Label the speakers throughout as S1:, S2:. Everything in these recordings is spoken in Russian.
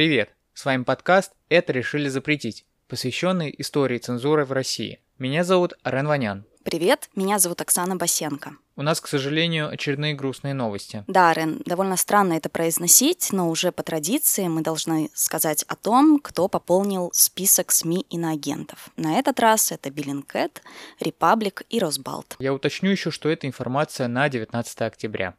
S1: Привет! С вами подкаст «Это решили запретить», посвященный истории цензуры в России. Меня зовут Арен Ванян.
S2: Привет, меня зовут Оксана Басенко.
S1: У нас, к сожалению, очередные грустные новости.
S2: Да, Рен, довольно странно это произносить, но уже по традиции мы должны сказать о том, кто пополнил список СМИ иноагентов. На этот раз это Биллинкет, Репаблик и Росбалт.
S1: Я уточню еще, что это информация на 19 октября.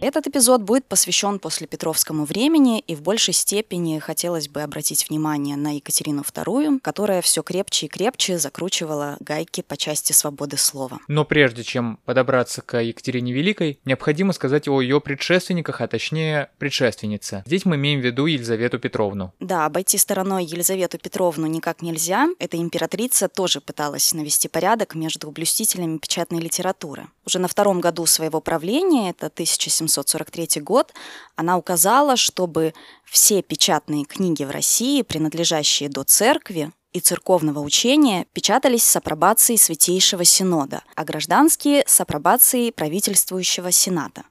S2: Этот эпизод будет посвящен после Петровскому времени, и в большей степени хотелось бы обратить внимание на Екатерину II, которая все крепче и крепче закручивала гайки по части свободы слова.
S1: Но прежде чем подобраться к Екатерине Великой, необходимо сказать о ее предшественниках, а точнее предшественнице. Здесь мы имеем в виду Елизавету Петровну.
S2: Да, обойти стороной Елизавету Петровну никак нельзя. Эта императрица тоже пыталась навести порядок между блюстителями печатной литературы. Уже на втором году своего правления, это 1700 1743 год, она указала, чтобы все печатные книги в России, принадлежащие до церкви, и церковного учения печатались с апробацией Святейшего Синода, а гражданские – с апробацией правительствующего Сената.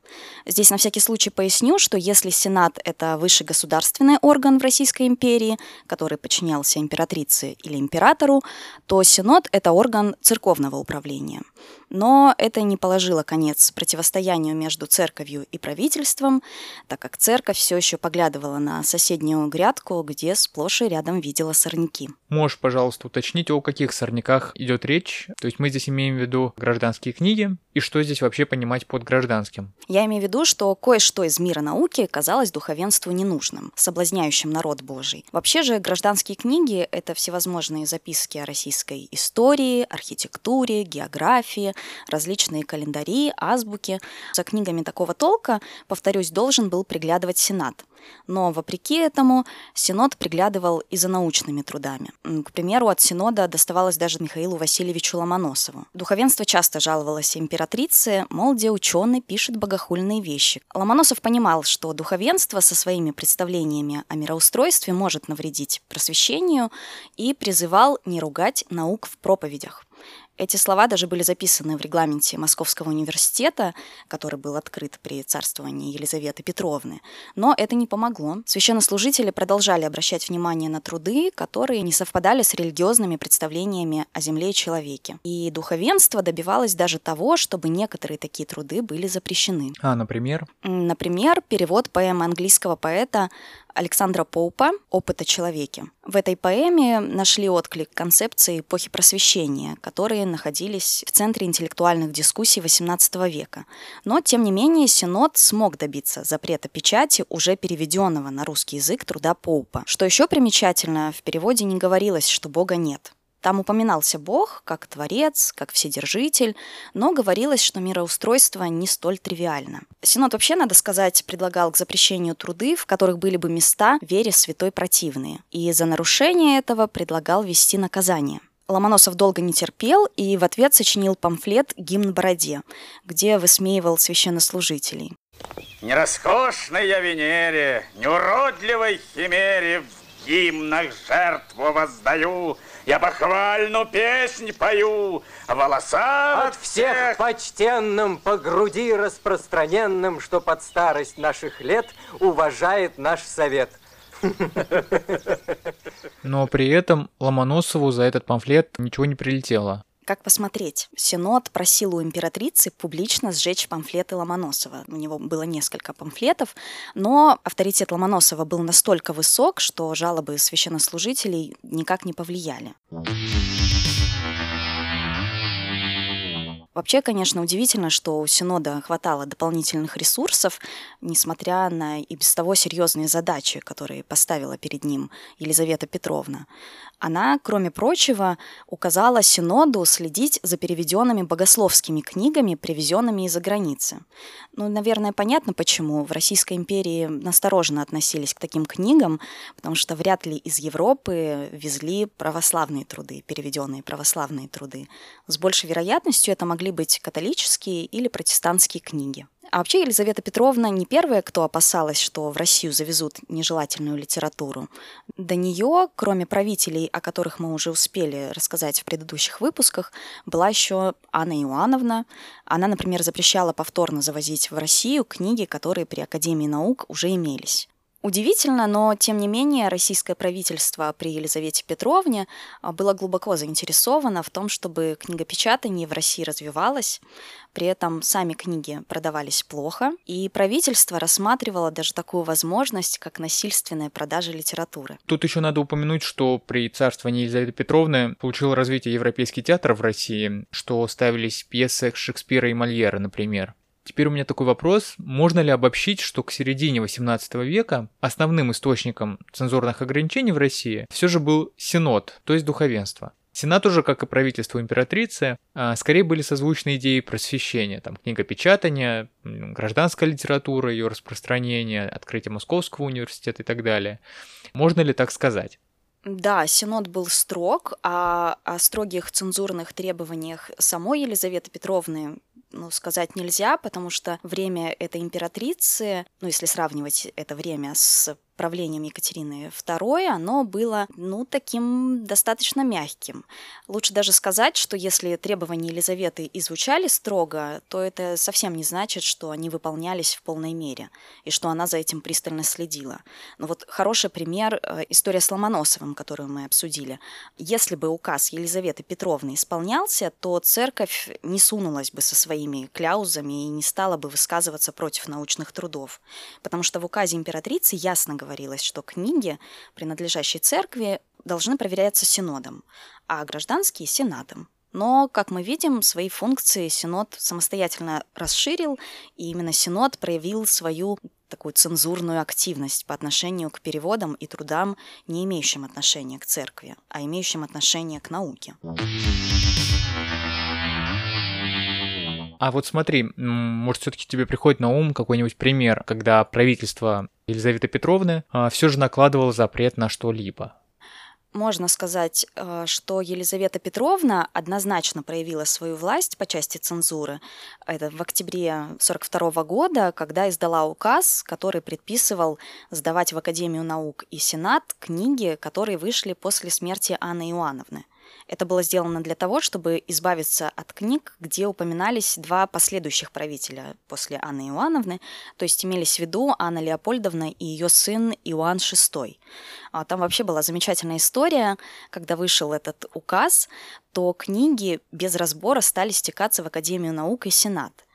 S2: Здесь на всякий случай поясню, что если Сенат – это высший государственный орган в Российской империи, который подчинялся императрице или императору, то Синод – это орган церковного управления. Но это не положило конец противостоянию между церковью и правительством, так как церковь все еще поглядывала на соседнюю грядку, где сплошь и рядом видела сорняки.
S1: Можешь, пожалуйста, уточнить, о каких сорняках идет речь? То есть мы здесь имеем в виду гражданские книги, и что здесь вообще понимать под гражданским?
S2: Я имею в виду, что кое-что из мира науки казалось духовенству ненужным, соблазняющим народ Божий. Вообще же гражданские книги — это всевозможные записки о российской истории, архитектуре, географии, различные календари, азбуки. За книгами такого толка, повторюсь, должен был приглядывать Сенат. Но, вопреки этому, Синод приглядывал и за научными трудами. К примеру, от Синода доставалось даже Михаилу Васильевичу Ломоносову. Духовенство часто жаловалось императрице, мол, где ученый пишет богохульные вещи. Ломоносов понимал, что духовенство со своими представлениями о мироустройстве может навредить просвещению и призывал не ругать наук в проповедях. Эти слова даже были записаны в регламенте Московского университета, который был открыт при царствовании Елизаветы Петровны. Но это не помогло. Священнослужители продолжали обращать внимание на труды, которые не совпадали с религиозными представлениями о земле и человеке. И духовенство добивалось даже того, чтобы некоторые такие труды были запрещены.
S1: А, например?
S2: Например, перевод поэмы английского поэта Александра Поупа «Опыт о человеке». В этой поэме нашли отклик концепции эпохи просвещения, которые находились в центре интеллектуальных дискуссий XVIII века. Но, тем не менее, Синод смог добиться запрета печати уже переведенного на русский язык труда Поупа. Что еще примечательно, в переводе не говорилось, что Бога нет. Там упоминался Бог как Творец, как Вседержитель, но говорилось, что мироустройство не столь тривиально. Синод вообще, надо сказать, предлагал к запрещению труды, в которых были бы места вере святой противные, и за нарушение этого предлагал вести наказание. Ломоносов долго не терпел и в ответ сочинил памфлет «Гимн Бороде», где высмеивал священнослужителей.
S3: Не роскошной я Венере, не уродливой химере в гимнах жертву воздаю, я похвальну песнь пою, волоса
S4: от всех почтенным по груди распространенным, что под старость наших лет уважает наш совет.
S1: Но при этом Ломоносову за этот памфлет ничего не прилетело.
S2: Как посмотреть? Синод просил у императрицы публично сжечь памфлеты Ломоносова. У него было несколько памфлетов, но авторитет Ломоносова был настолько высок, что жалобы священнослужителей никак не повлияли. Вообще, конечно, удивительно, что у Синода хватало дополнительных ресурсов, несмотря на и без того серьезные задачи, которые поставила перед ним Елизавета Петровна. Она, кроме прочего, указала Синоду следить за переведенными богословскими книгами, привезенными из-за границы. Ну, наверное, понятно, почему. В Российской империи настороженно относились к таким книгам, потому что вряд ли из Европы везли православные труды, переведенные православные труды. С большей вероятностью это могли быть католические или протестантские книги. А вообще Елизавета Петровна не первая, кто опасалась, что в Россию завезут нежелательную литературу. До нее, кроме правителей, о которых мы уже успели рассказать в предыдущих выпусках, была еще Анна Иоанновна. Она, например, запрещала повторно завозить в Россию книги, которые при Академии наук уже имелись. Удивительно, но тем не менее российское правительство при Елизавете Петровне а, было глубоко заинтересовано в том, чтобы книгопечатание в России развивалось. При этом сами книги продавались плохо, и правительство рассматривало даже такую возможность, как насильственная продажа литературы.
S1: Тут еще надо упомянуть, что при царствовании Елизаветы Петровны получил развитие европейский театр в России, что ставились пьесы Шекспира и Мольера, например. Теперь у меня такой вопрос. Можно ли обобщить, что к середине 18 века основным источником цензурных ограничений в России все же был синод, то есть духовенство? Сенат уже, как и правительство императрицы, а, скорее были созвучны идеи просвещения, там, книгопечатания, гражданская литература, ее распространение, открытие Московского университета и так далее. Можно ли так сказать?
S2: Да, Синод был строг, а о строгих цензурных требованиях самой Елизаветы Петровны ну, сказать нельзя, потому что время этой императрицы, ну, если сравнивать это время с правлением Екатерины II, оно было, ну, таким достаточно мягким. Лучше даже сказать, что если требования Елизаветы и звучали строго, то это совсем не значит, что они выполнялись в полной мере и что она за этим пристально следила. Но вот хороший пример э, – история с Ломоносовым, которую мы обсудили. Если бы указ Елизаветы Петровны исполнялся, то церковь не сунулась бы со своими кляузами и не стала бы высказываться против научных трудов, потому что в указе императрицы ясно говорится, говорилось, что книги, принадлежащие церкви, должны проверяться синодом, а гражданские – сенатом. Но, как мы видим, свои функции Синод самостоятельно расширил, и именно Синод проявил свою такую цензурную активность по отношению к переводам и трудам, не имеющим отношения к церкви, а имеющим отношение к науке.
S1: А вот смотри, может, все-таки тебе приходит на ум какой-нибудь пример, когда правительство Елизаветы Петровны а, все же накладывало запрет на что-либо?
S2: Можно сказать, э, что Елизавета Петровна однозначно проявила свою власть по части цензуры. Это в октябре 1942 года, когда издала указ, который предписывал сдавать в Академию наук и Сенат книги, которые вышли после смерти Анны Иоанновны – это было сделано для того, чтобы избавиться от книг, где упоминались два последующих правителя после Анны Иоанновны, то есть имелись в виду Анна Леопольдовна и ее сын Иоанн VI. А там вообще была замечательная история, когда вышел этот указ, то книги без разбора стали стекаться в Академию наук и Сенат.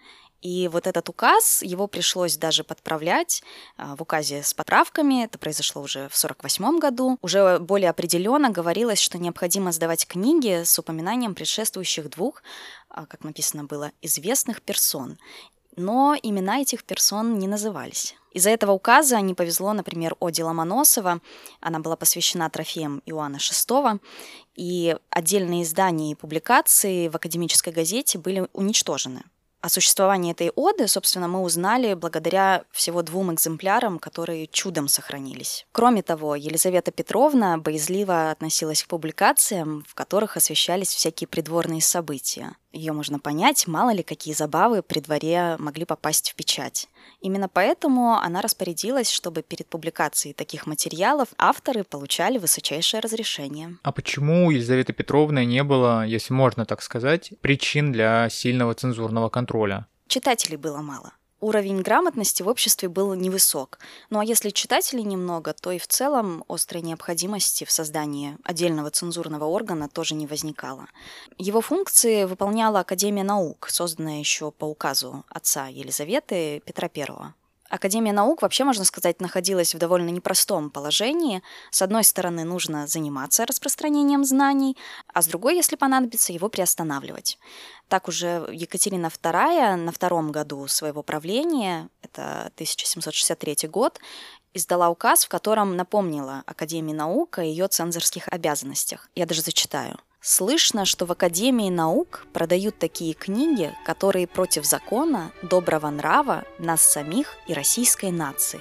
S2: И вот этот указ, его пришлось даже подправлять а, в указе с поправками. Это произошло уже в 1948 году. Уже более определенно говорилось, что необходимо сдавать книги с упоминанием предшествующих двух, а, как написано было, известных персон. Но имена этих персон не назывались. Из-за этого указа не повезло, например, Оде Ломоносова. Она была посвящена трофеям Иоанна VI, и отдельные издания и публикации в академической газете были уничтожены. О существовании этой оды, собственно, мы узнали благодаря всего двум экземплярам, которые чудом сохранились. Кроме того, Елизавета Петровна боязливо относилась к публикациям, в которых освещались всякие придворные события. Ее можно понять, мало ли какие забавы при дворе могли попасть в печать. Именно поэтому она распорядилась, чтобы перед публикацией таких материалов авторы получали высочайшее разрешение.
S1: А почему у Елизаветы Петровны не было, если можно так сказать, причин для сильного цензурного контроля?
S2: Читателей было мало уровень грамотности в обществе был невысок. Ну а если читателей немного, то и в целом острой необходимости в создании отдельного цензурного органа тоже не возникало. Его функции выполняла Академия наук, созданная еще по указу отца Елизаветы Петра I. Академия наук, вообще, можно сказать, находилась в довольно непростом положении. С одной стороны, нужно заниматься распространением знаний, а с другой, если понадобится, его приостанавливать. Так уже Екатерина II на втором году своего правления, это 1763 год, издала указ, в котором напомнила Академии наук о ее цензорских обязанностях. Я даже зачитаю. Слышно, что в Академии наук продают такие книги, которые против закона, доброго нрава, нас самих и российской нации.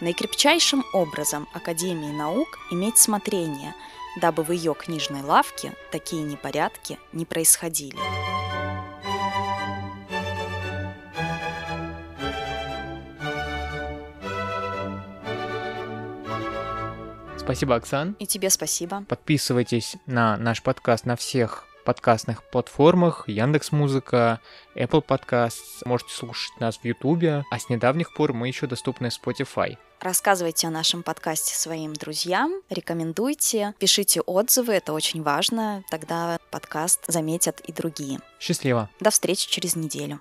S2: Наикрепчайшим образом Академии наук иметь смотрение, дабы в ее книжной лавке такие непорядки не происходили.
S1: Спасибо, Оксан.
S2: И тебе спасибо.
S1: Подписывайтесь на наш подкаст на всех подкастных платформах, Яндекс Музыка, Apple Podcasts. Можете слушать нас в Ютубе, а с недавних пор мы еще доступны в Spotify.
S2: Рассказывайте о нашем подкасте своим друзьям, рекомендуйте, пишите отзывы, это очень важно, тогда подкаст заметят и другие.
S1: Счастливо.
S2: До встречи через неделю.